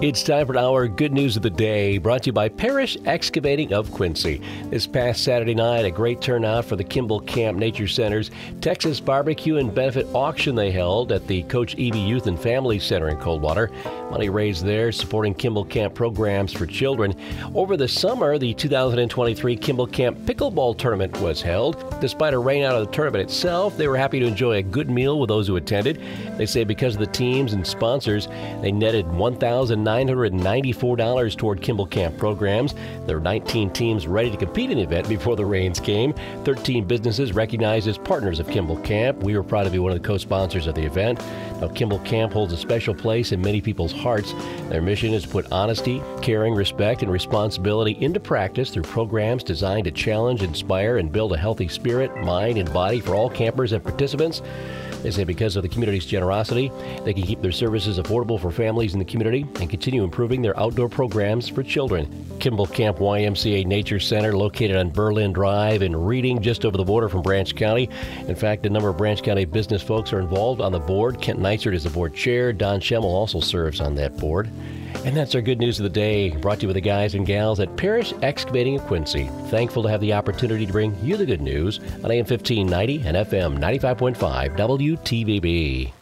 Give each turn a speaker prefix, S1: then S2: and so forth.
S1: It's time for our good news of the day, brought to you by Parrish Excavating of Quincy. This past Saturday night, a great turnout for the Kimball Camp Nature Center's Texas Barbecue and Benefit Auction they held at the Coach Eby Youth and Family Center in Coldwater. Money raised there supporting Kimball Camp programs for children. Over the summer, the 2023 Kimball Camp Pickleball Tournament was held. Despite a rain out of the tournament itself, they were happy to enjoy a good meal with those who attended. They say because of the teams and sponsors, they netted 1,000 $994 toward Kimball Camp programs. There are 19 teams ready to compete in the event before the rains came. 13 businesses recognized as partners of Kimball Camp. We were proud to be one of the co sponsors of the event. Now, Kimball Camp holds a special place in many people's hearts. Their mission is to put honesty, caring, respect, and responsibility into practice through programs designed to challenge, inspire, and build a healthy spirit, mind, and body for all campers and participants. They say because of the community's generosity, they can keep their services affordable for families in the community and continue improving their outdoor programs for children. Kimball Camp YMCA Nature Center, located on Berlin Drive in Reading, just over the border from Branch County. In fact, a number of Branch County business folks are involved on the board. Kent Neisert is the board chair. Don Schemmel also serves on that board. And that's our good news of the day, brought to you by the guys and gals at Parrish Excavating in Quincy. Thankful to have the opportunity to bring you the good news on AM 1590 and FM 95.5 WTVB.